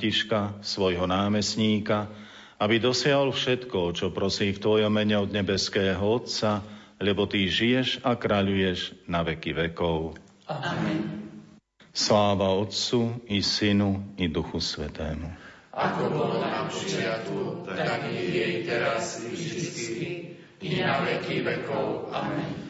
Františka, svojho námestníka, aby dosiahol všetko, čo prosí v Tvojom mene od nebeského Otca, lebo Ty žiješ a kráľuješ na veky vekov. Amen. Sláva Otcu i Synu i Duchu Svetému. Ako bolo na počiatku, tak i jej teraz i vždycky, i na veky vekov. Amen.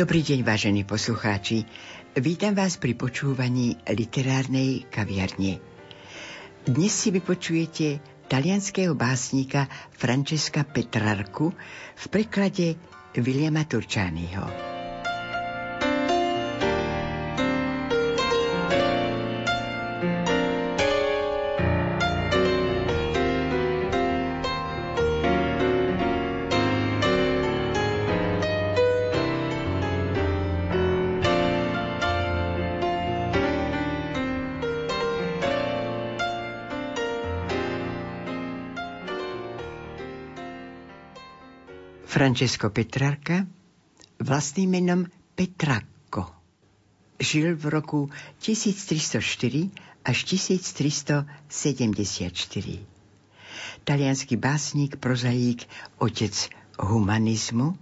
Dobrý deň, vážení poslucháči. Vítam vás pri počúvaní literárnej kaviarne. Dnes si vypočujete talianského básnika Francesca Petrarku v preklade Williama Turčányho. Francesco Petrarka, vlastným menom Petracco. Žil v roku 1304 až 1374. Talianský básnik, prozaík, otec humanizmu,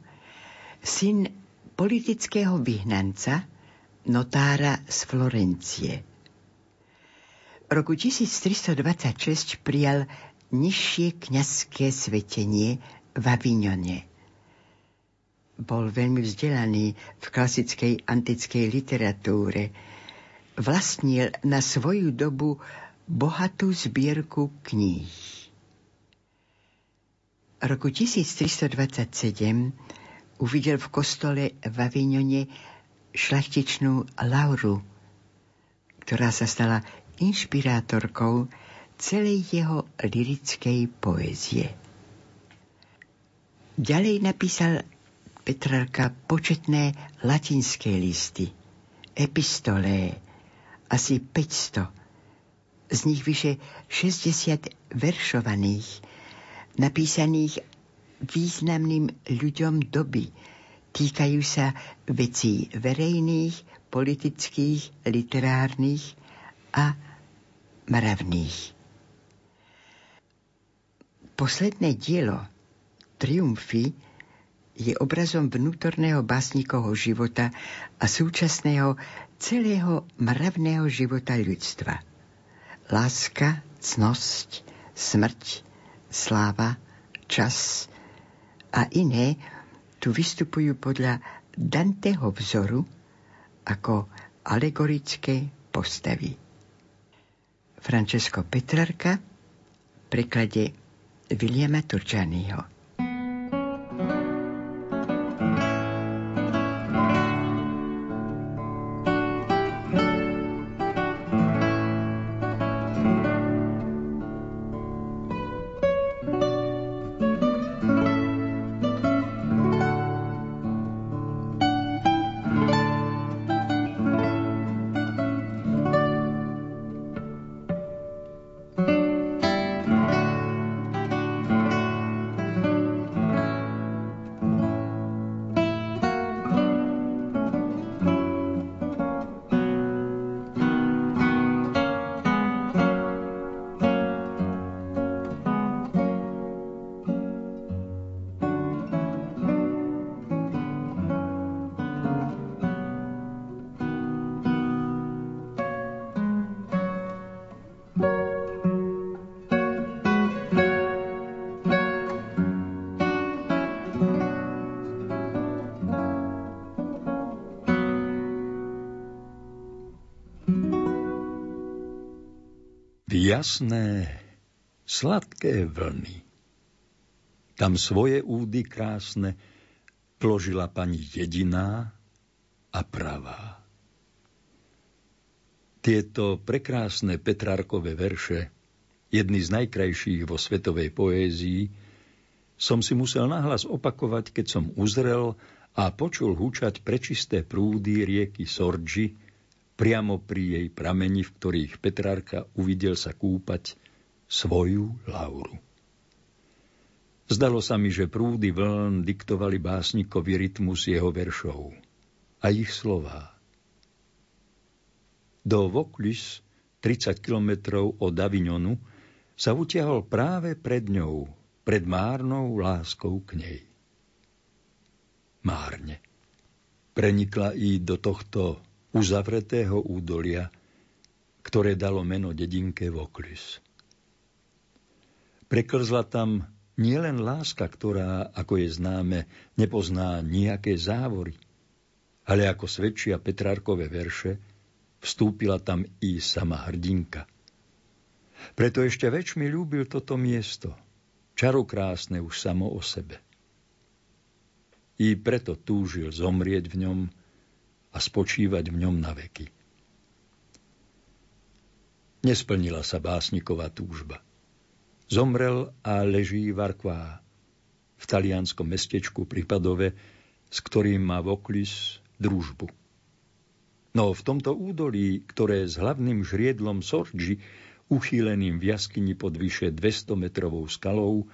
syn politického vyhnanca, notára z Florencie. V roku 1326 prijal nižšie kňazské svetenie v Avignone bol veľmi vzdelaný v klasickej antickej literatúre. Vlastnil na svoju dobu bohatú zbierku kníh. Roku 1327 uvidel v kostole v Avignone šlachtičnú Lauru, ktorá sa stala inšpirátorkou celej jeho lirickej poézie. Ďalej napísal Petrarka početné latinské listy, epistolé, asi 500, z nich vyše 60 veršovaných, napísaných významným ľuďom doby, týkajú sa vecí verejných, politických, literárnych a mravných. Posledné dielo Triumfy je obrazom vnútorného básnikovho života a súčasného celého mravného života ľudstva. Láska, cnosť, smrť, sláva, čas a iné tu vystupujú podľa Danteho vzoru ako alegorické postavy. Francesco Petrarka preklade Williama Turčányho. Jasné, sladké vlny. Tam svoje údy krásne pložila pani jediná a pravá. Tieto prekrásne Petrárkové verše, jedny z najkrajších vo svetovej poézii, som si musel nahlas opakovať, keď som uzrel a počul hučať prečisté prúdy rieky Sorgi priamo pri jej prameni, v ktorých Petrárka uvidel sa kúpať svoju Lauru. Zdalo sa mi, že prúdy vln diktovali básnikovi rytmus jeho veršov a ich slová. Do Voklis, 30 kilometrov od Avignonu, sa utiahol práve pred ňou, pred márnou láskou k nej. Márne. Prenikla i do tohto uzavretého údolia, ktoré dalo meno dedinke Voklis. Preklzla tam nie len láska, ktorá, ako je známe, nepozná nejaké závory, ale ako svedčia Petrárkové verše, vstúpila tam i sama hrdinka. Preto ešte väčšmi ľúbil toto miesto, čarokrásne už samo o sebe. I preto túžil zomrieť v ňom a spočívať v ňom na veky. Nesplnila sa básniková túžba. Zomrel a leží v Arkvá, v talianskom mestečku Pripadove, s ktorým má Voklis družbu. No v tomto údolí, ktoré s hlavným žriedlom Sorgi, uchýleným v jaskyni pod vyše 200 metrovou skalou,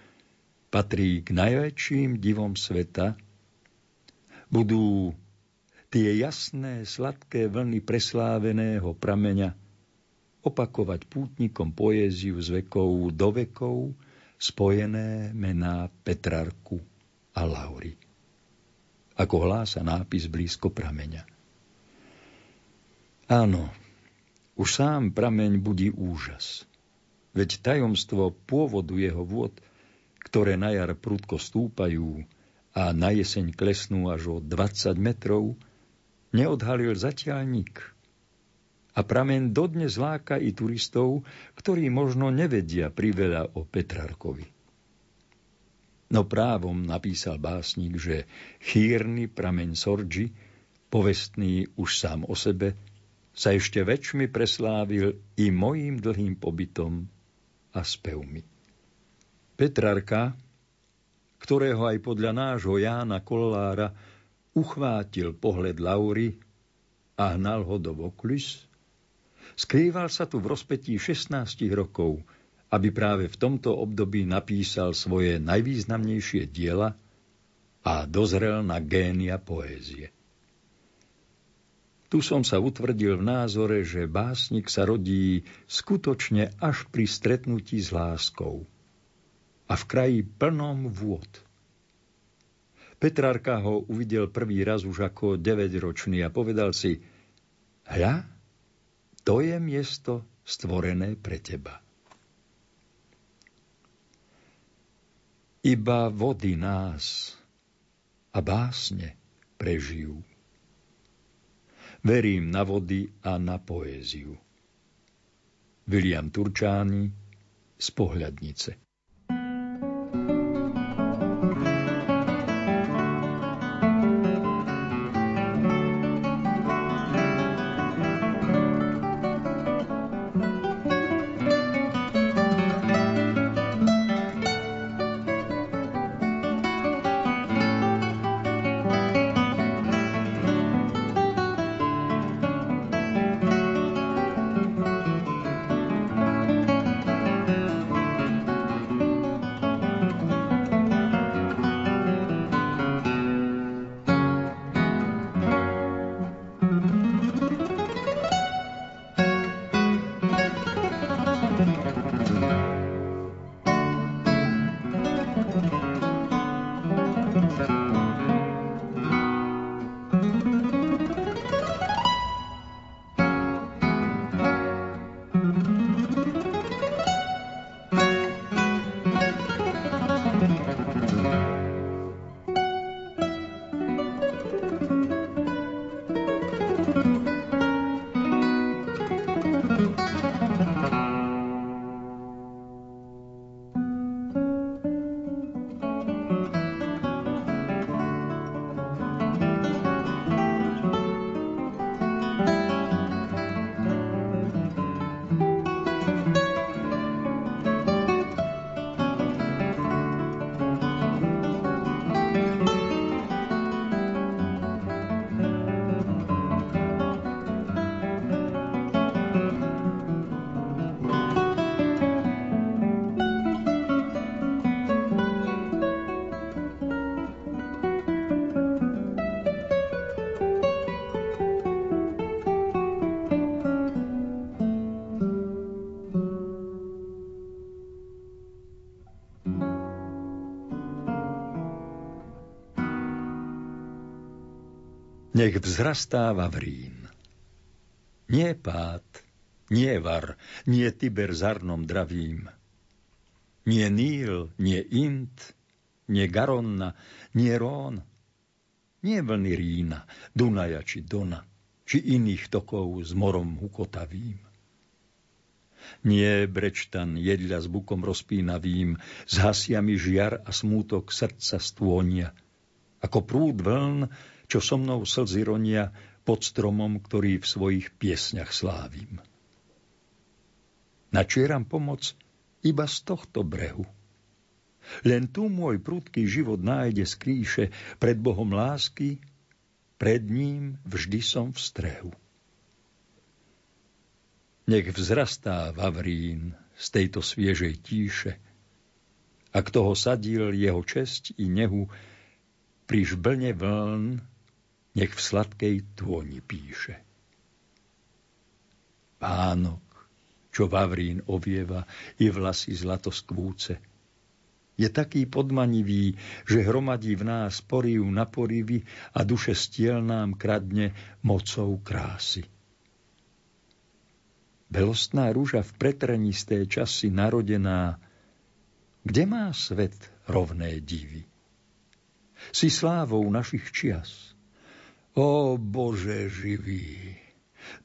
patrí k najväčším divom sveta, budú tie jasné, sladké vlny presláveného prameňa opakovať pútnikom poéziu z vekov do vekov spojené mená Petrarku a Lauri. Ako hlása nápis blízko prameňa. Áno, už sám prameň budí úžas. Veď tajomstvo pôvodu jeho vôd, ktoré na jar prudko stúpajú a na jeseň klesnú až o 20 metrov, neodhalil zatiaľ nik – a pramen dodnes láka i turistov, ktorí možno nevedia priveľa o Petrarkovi. No právom napísal básnik, že chýrny prameň Sorgi, povestný už sám o sebe, sa ešte väčšmi preslávil i mojím dlhým pobytom a spevmi. Petrarka, ktorého aj podľa nášho Jána Kollára uchvátil pohled Laury a hnal ho do Voklis, Skrýval sa tu v rozpetí 16 rokov, aby práve v tomto období napísal svoje najvýznamnejšie diela a dozrel na génia poézie. Tu som sa utvrdil v názore, že básnik sa rodí skutočne až pri stretnutí s láskou a v kraji plnom vôd. Petrárka ho uvidel prvý raz už ako 9-ročný a povedal si, hľa, to je miesto stvorené pre teba. Iba vody nás a básne prežijú. Verím na vody a na poéziu. William Turčány z Pohľadnice Nech vzrastá Vavrín. Nie pád, nie var, nie Tiber zarnom dravým. Nie Níl, nie Int, nie Garonna, nie Rón. Nie vlny Rína, Dunaja či Dona, či iných tokov s morom hukotavým. Nie brečtan jedľa s bukom rozpínavým, s hasiami žiar a smútok srdca stônia, ako prúd vln, čo so mnou slzy ronia pod stromom, ktorý v svojich piesňach slávim. Načieram pomoc iba z tohto brehu. Len tu môj prudký život nájde skríše pred Bohom lásky, pred ním vždy som v strehu. Nech vzrastá Vavrín z tejto sviežej tíše, ak toho sadil jeho česť i nehu, pri žblne vln nech v sladkej tôni píše. Pánok, čo Vavrín ovieva, i vlasy zlato skvúce, je taký podmanivý, že hromadí v nás poriv na porivy a duše stiel nám kradne mocou krásy. Belostná rúža v pretrenisté časy narodená, kde má svet rovné divy? Si slávou našich čias. O Bože živý,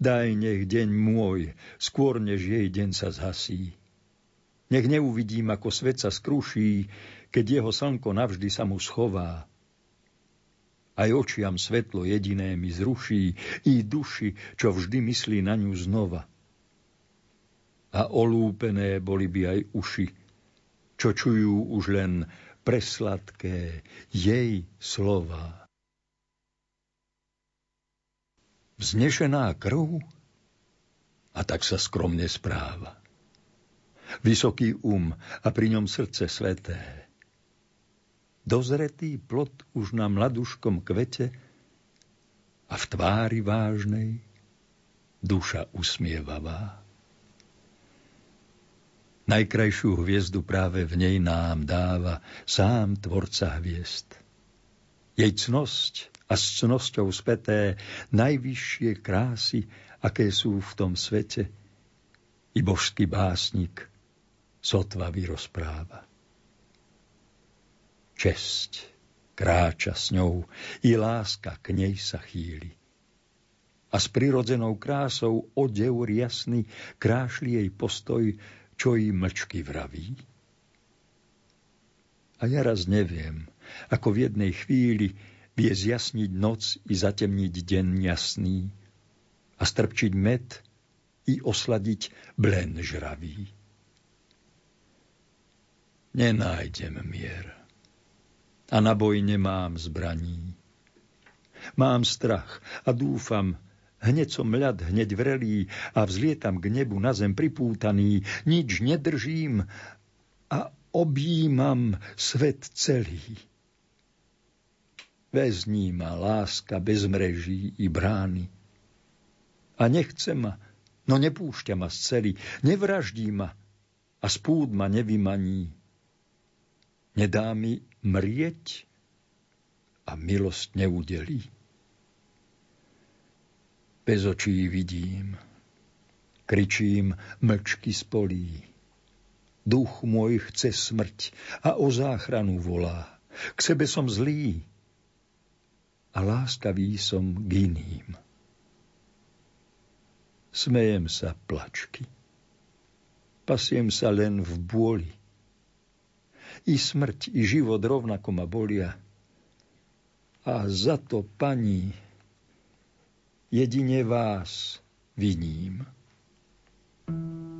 daj nech deň môj, skôr než jej deň sa zhasí. Nech neuvidím, ako svet sa skruší, keď jeho slnko navždy sa mu schová. Aj očiam svetlo jediné mi zruší, i duši, čo vždy myslí na ňu znova a olúpené boli by aj uši, čo čujú už len presladké jej slova. Vznešená krv a tak sa skromne správa. Vysoký um a pri ňom srdce sveté. Dozretý plot už na mladuškom kvete a v tvári vážnej duša usmievavá. Najkrajšiu hviezdu práve v nej nám dáva sám tvorca hviezd. Jej cnosť a s cnosťou späté najvyššie krásy, aké sú v tom svete, i božský básnik sotva vyrozpráva. Česť kráča s ňou, i láska k nej sa chýli. A s prirodzenou krásou odev jasný krášli jej postoj čo im mlčky vraví? A ja raz neviem, ako v jednej chvíli vie zjasniť noc i zatemniť deň jasný a strpčiť med i osladiť blen žravý. Nenájdem mier a na boj nemám zbraní. Mám strach a dúfam, Hneď som ľad, hneď vrelý a vzlietam k nebu na zem pripútaný, nič nedržím a objímam svet celý. Vezní ma láska bez mreží i brány. A nechce ma, no nepúšťa ma z celý, nevraždí ma a spúd ma nevymaní. Nedá mi mrieť a milosť neudelí bez očí vidím. Kričím mlčky spolí. Duch môj chce smrť a o záchranu volá. K sebe som zlý a láskavý som k iným. Smejem sa plačky. Pasiem sa len v bôli. I smrť, i život rovnako ma bolia. A za to, pani, jedine vás viním. Ak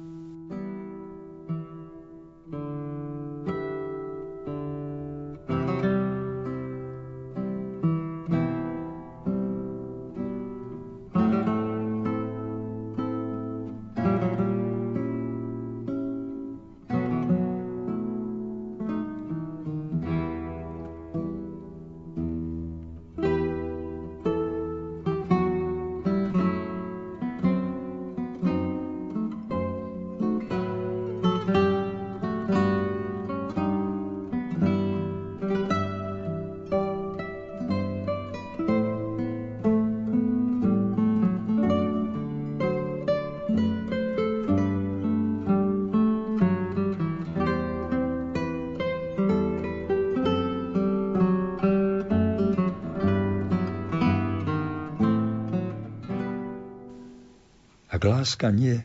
láska nie,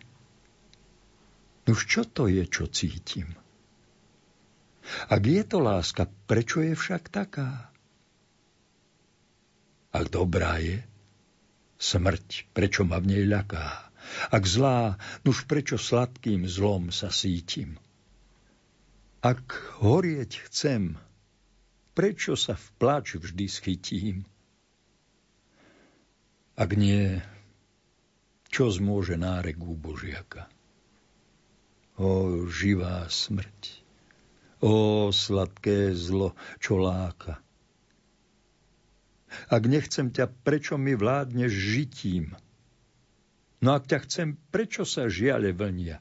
už čo to je, čo cítim? Ak je to láska, prečo je však taká? Ak dobrá je, smrť, prečo ma v nej ľaká? Ak zlá, nuž prečo sladkým zlom sa sítim? Ak horieť chcem, prečo sa v plač vždy schytím? Ak nie, čo zmôže nárek Božiaka? O živá smrť, o sladké zlo, čo láka. Ak nechcem ťa, prečo mi vládneš žitím? No ak ťa chcem, prečo sa žiale vlnia?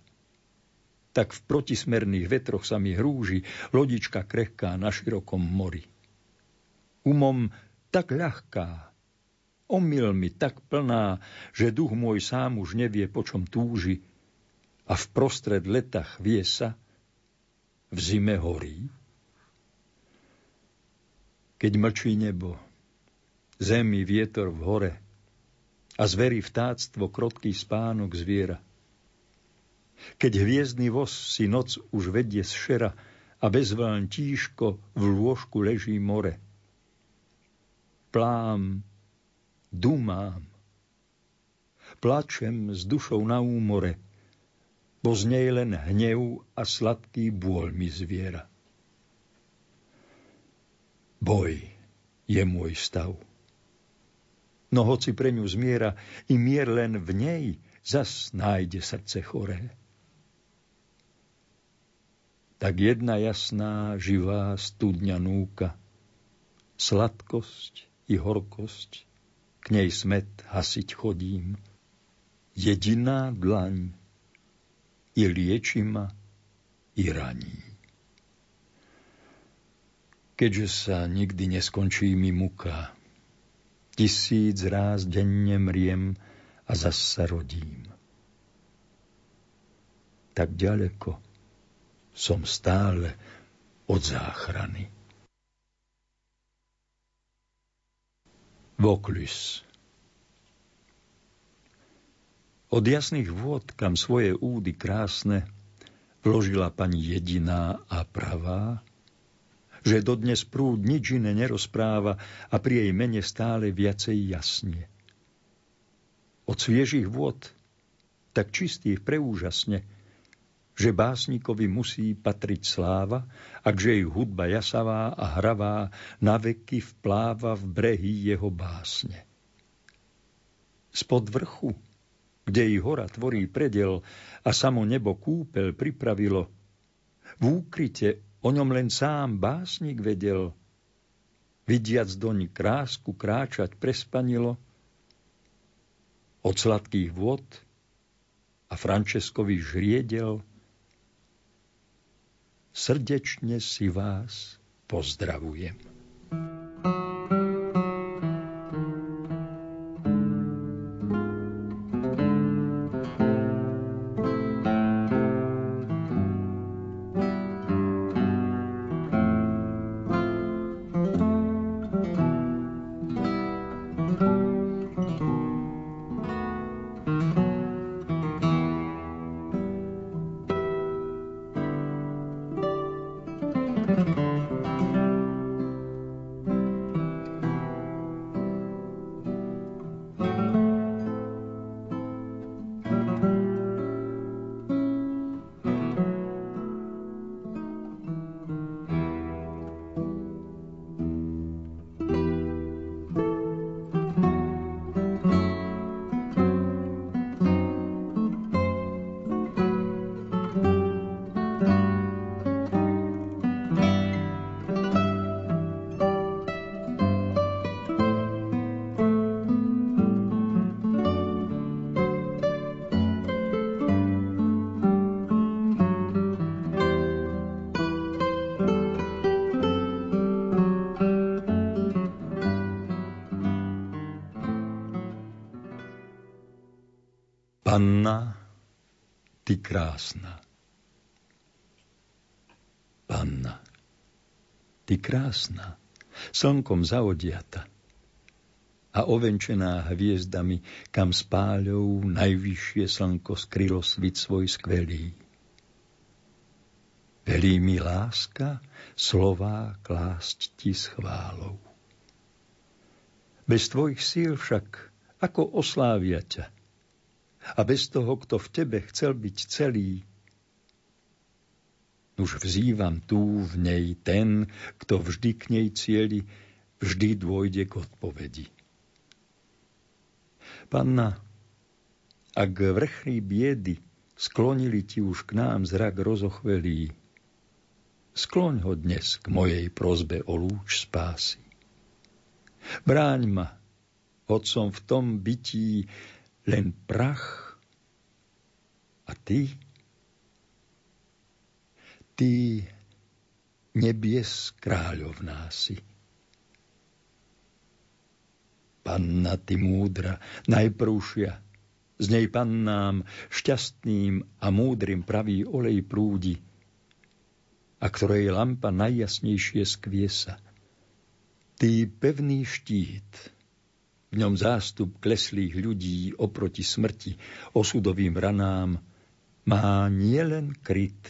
Tak v protismerných vetroch sa mi hrúži lodička krehká na širokom mori. Umom tak ľahká, omyl mi tak plná, že duch môj sám už nevie, po čom túži, a v prostred leta chvie sa, v zime horí. Keď mlčí nebo, zemi vietor v hore a zverí vtáctvo krotký spánok zviera. Keď hviezdny voz si noc už vedie z šera a bezvln tížko v lôžku leží more. Plám, dumám, plačem s dušou na úmore, bo z nej len hnev a sladký bôľ mi zviera. Boj je môj stav. No hoci pre ňu zmiera, i mier len v nej zas nájde srdce choré. Tak jedna jasná, živá studňa núka, sladkosť i horkosť, k nej smet hasiť chodím. Jediná dlaň i lieči ma, i raní. Keďže sa nikdy neskončí mi muka, tisíc ráz denne mriem a zas sa rodím. Tak ďaleko som stále od záchrany. Voklis od jasných vôd, kam svoje údy krásne vložila pani jediná a pravá, že dodnes prúd nič iné nerozpráva a pri jej mene stále viacej jasne. Od sviežých vôd, tak čistých preúžasne, že básnikovi musí patriť sláva, akže jej hudba jasavá a hravá naveky vpláva v brehy jeho básne. Spod vrchu kde i hora tvorí predel a samo nebo kúpel pripravilo. V úkryte o ňom len sám básnik vedel, vidiac doň krásku kráčať prespanilo, od sladkých vôd a Frančeskovi žriedel, srdečne si vás pozdravujem. Panna, ty krásna. Panna, ty krásna, slnkom zaodiata. a ovenčená hviezdami, kam spáľou najvyššie slnko skrylo svit svoj skvelý. Velí mi láska slová klásť ti s chválou. Bez tvojich síl však, ako oslávia ťa? A bez toho, kto v tebe chcel byť celý, už vzývam tu v nej ten, kto vždy k nej cieli, vždy dôjde k odpovedi. Panna, ak vrchní biedy sklonili ti už k nám zrak rozochvelý, skloň ho dnes k mojej prozbe o lúč spásy. Bráň ma, hoď som v tom bytí len prach a ty, ty nebies kráľovná si. Panna ty múdra, najprúšia, z nej pannám šťastným a múdrym pravý olej prúdi, a ktorej lampa najjasnejšie skviesa. Ty pevný štít, v ňom zástup kleslých ľudí oproti smrti, osudovým ranám, má nielen kryt,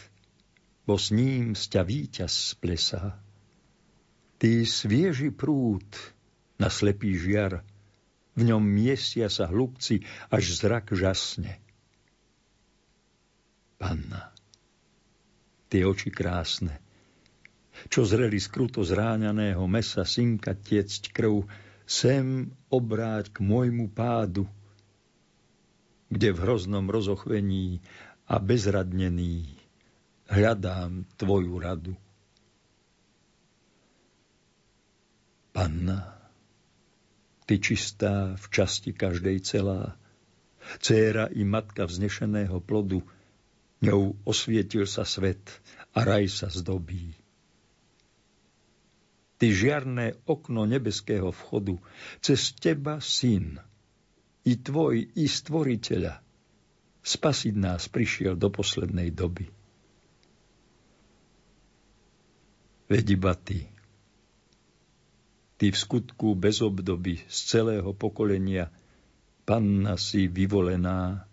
bo s ním sťa víťaz splesá. Ty svieži prúd na slepý žiar, v ňom miesia sa hlubci, až zrak žasne. Panna, tie oči krásne. Čo zreli z zráňaného mesa synka tiecť krv, sem obráť k môjmu pádu, kde v hroznom rozochvení a bezradnený hľadám tvoju radu. Panna, ty čistá v časti každej celá, céra i matka vznešeného plodu, ňou osvietil sa svet a raj sa zdobí. Ty žiarné okno nebeského vchodu, cez teba syn, i tvoj, i stvoriteľa, spasiť nás prišiel do poslednej doby. Veď iba ty, ty v skutku bez obdoby z celého pokolenia, panna si vyvolená,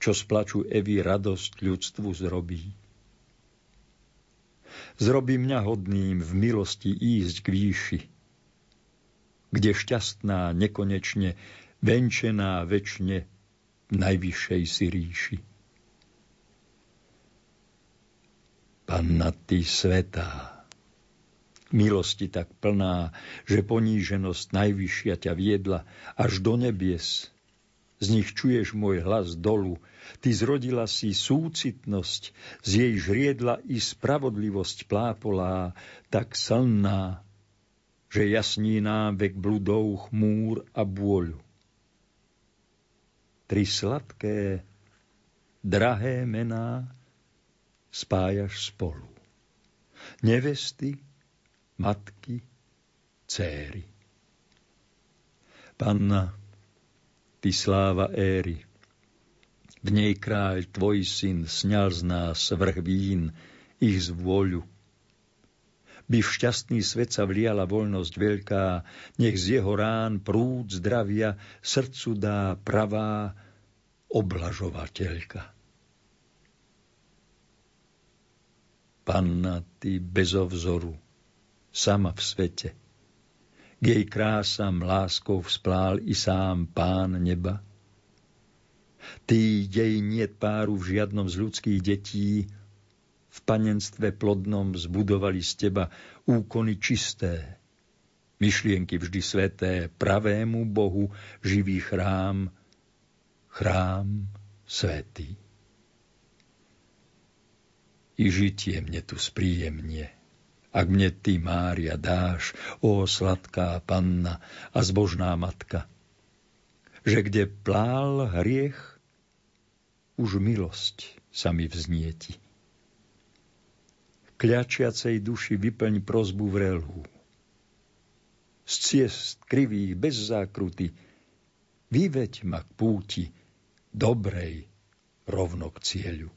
čo z Evy radosť ľudstvu zrobí. Zrobí mňa hodným v milosti ísť k výši, kde šťastná nekonečne, venčená večne v najvyššej si ríši. Panna, ty svetá, milosti tak plná, že poníženosť najvyššia ťa viedla až do nebies, z nich čuješ môj hlas dolu. Ty zrodila si súcitnosť, z jej žriedla i spravodlivosť plápolá, tak slná, že jasní nám vek bludov chmúr a bôľu. Tri sladké, drahé mená spájaš spolu. Nevesty, matky, céry. Panna, ty sláva éry. V nej kráľ tvoj syn sňal z nás vrch vín, ich z vôľu. By v šťastný svet sa vliala voľnosť veľká, nech z jeho rán prúd zdravia srdcu dá pravá oblažovateľka. Panna, ty bezovzoru, sama v svete, k jej krásam láskou vzplál i sám pán neba. Ty jej niet páru v žiadnom z ľudských detí, v panenstve plodnom zbudovali z teba úkony čisté, myšlienky vždy sveté, pravému Bohu živý chrám, chrám svetý. I žitie mne tu spríjemne ak mne ty, Mária, dáš, ó sladká panna a zbožná matka, že kde plál hriech, už milosť sa mi vznieti. Kľačiacej duši vyplň prozbu vrelú. Z ciest krivých bez zákruty vyveď ma k púti dobrej rovno k cieľu.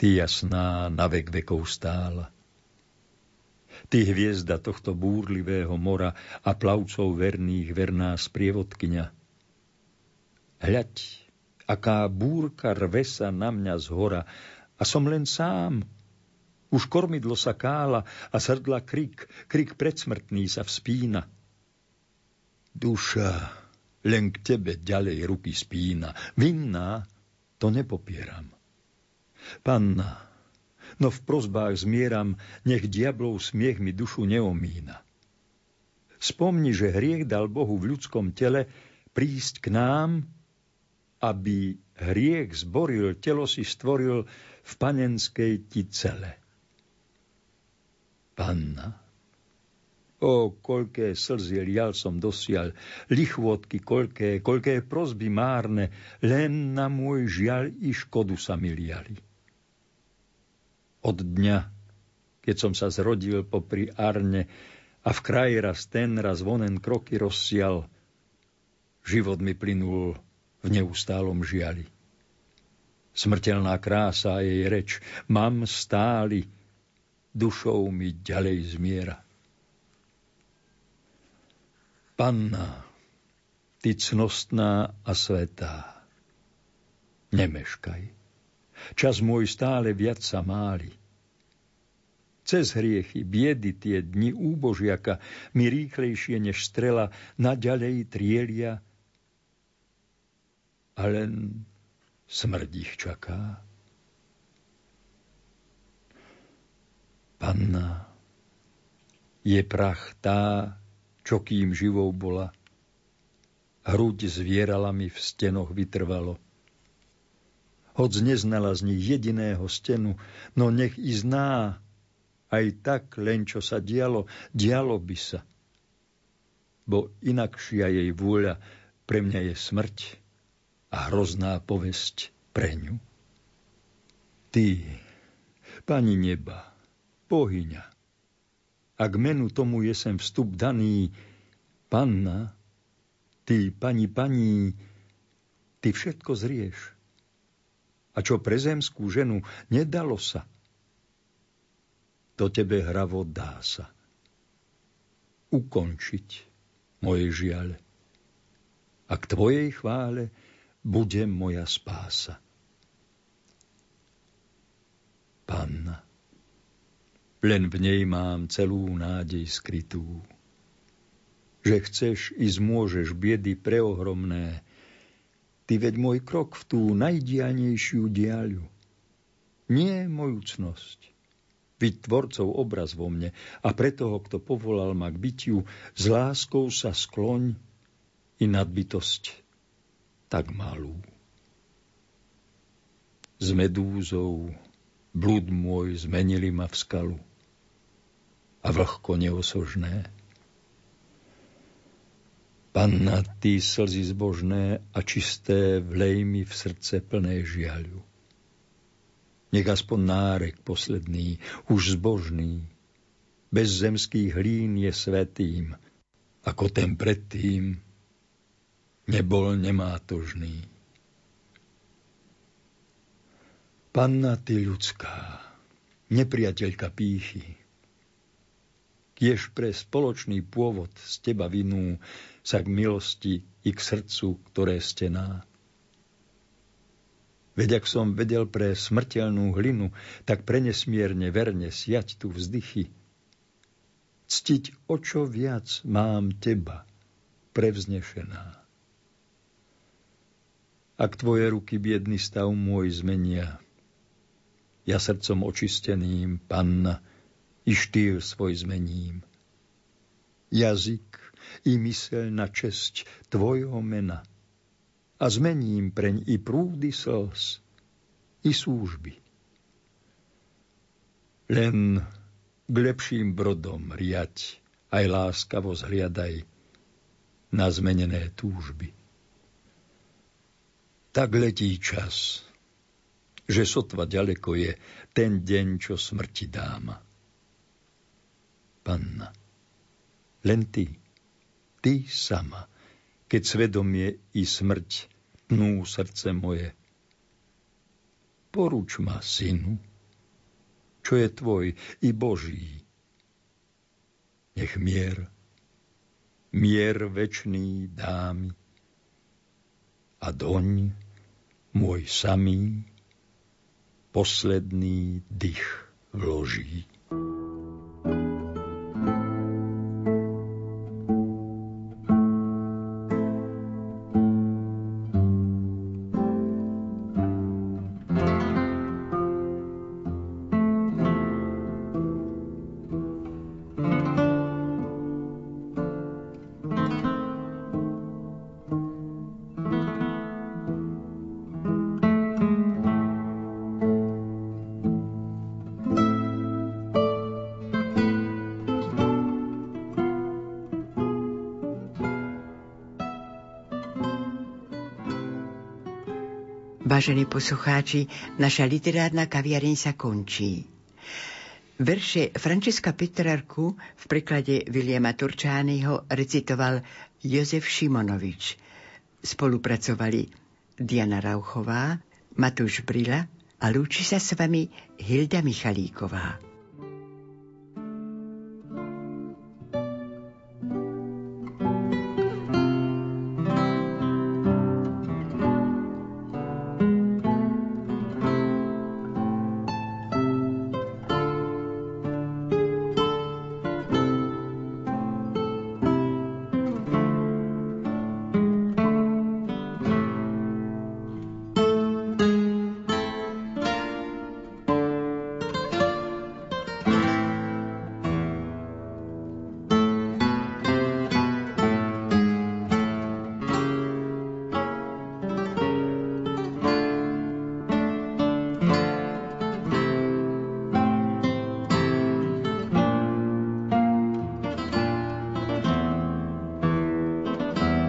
Ty jasná na vek vekov stála. Ty hviezda tohto búrlivého mora a plavcov verných verná sprievodkyňa. Hľaď, aká búrka rve sa na mňa z hora a som len sám. Už kormidlo sa kála a srdla krik, krik predsmrtný sa vspína. Duša, len k tebe ďalej ruky spína. Vinná, to nepopieram. Panna, no v prozbách zmieram, nech diablov smiech mi dušu neomína. Spomni, že hriech dal Bohu v ľudskom tele prísť k nám, aby hriech zboril, telo si stvoril v panenskej ti cele. Panna, o, koľké slzy lial som dosial, lichvotky koľké, koľké prozby márne, len na môj žiaľ i škodu sa mi liali od dňa, keď som sa zrodil popri Arne a v kraji raz ten, raz vonen kroky rozsial, život mi plynul v neustálom žiali. Smrteľná krása a jej reč, mám stáli, dušou mi ďalej zmiera. Panna, ty cnostná a svetá, nemeškaj Čas môj stále viac sa máli. Cez hriechy, biedy tie dni úbožiaka mi rýchlejšie než strela naďalej trielia a len smrť ich čaká. Panna, je prach tá, čo kým živou bola. Hruď zvierala mi v stenoch vytrvalo hoc neznala z nich jediného stenu, no nech i zná, aj tak len čo sa dialo, dialo by sa. Bo inakšia jej vôľa pre mňa je smrť a hrozná povesť pre ňu. Ty, pani neba, pohyňa, ak menu tomu je sem vstup daný, panna, ty, pani, pani, ty všetko zrieš a čo pre zemskú ženu nedalo sa, to tebe hravo dá sa. Ukončiť moje žiale. A k tvojej chvále bude moja spása. Panna, len v nej mám celú nádej skrytú, že chceš i zmôžeš biedy preohromné, Ty veď môj krok v tú najdianejšiu diaľu. Nie moju cnosť. Byť tvorcov obraz vo mne a pre toho, kto povolal ma k bytiu, s láskou sa skloň i nadbytosť tak malú. S medúzou blúd môj zmenili ma v skalu a vlhko neosožné Panna, ty slzy zbožné a čisté vlej mi v srdce plné žiaľu. Nech aspoň nárek posledný, už zbožný, bez zemských hlín je svetým, ako ten predtým nebol nemátožný. Panna, ty ľudská, nepriateľka pýchy, kiež pre spoločný pôvod z teba vinú sa k milosti i k srdcu, ktoré stená. Veď ak som vedel pre smrteľnú hlinu, tak pre nesmierne verne siať tu vzdychy. Ctiť o čo viac mám teba, prevznešená. Ak tvoje ruky biedný stav môj zmenia, ja srdcom očisteným, panna, i štýl svoj zmením. Jazyk i myseľ na česť tvojho mena a zmením preň i prúdy slz, i súžby. Len k lepším brodom riať aj láskavo zhliadaj na zmenené túžby. Tak letí čas, že sotva ďaleko je ten deň, čo smrti dáma panna. Len ty, ty sama, keď svedomie i smrť tnú srdce moje, poruč ma, synu, čo je tvoj i Boží. Nech mier, mier večný dámi a doň môj samý posledný dých vloží. Vážení poslucháči, naša literárna kaviareň sa končí. Verše Francesca Petrarku v preklade Viliama Turčányho recitoval Jozef Šimonovič. Spolupracovali Diana Rauchová, Matúš Brila a lúči sa s vami Hilda Michalíková.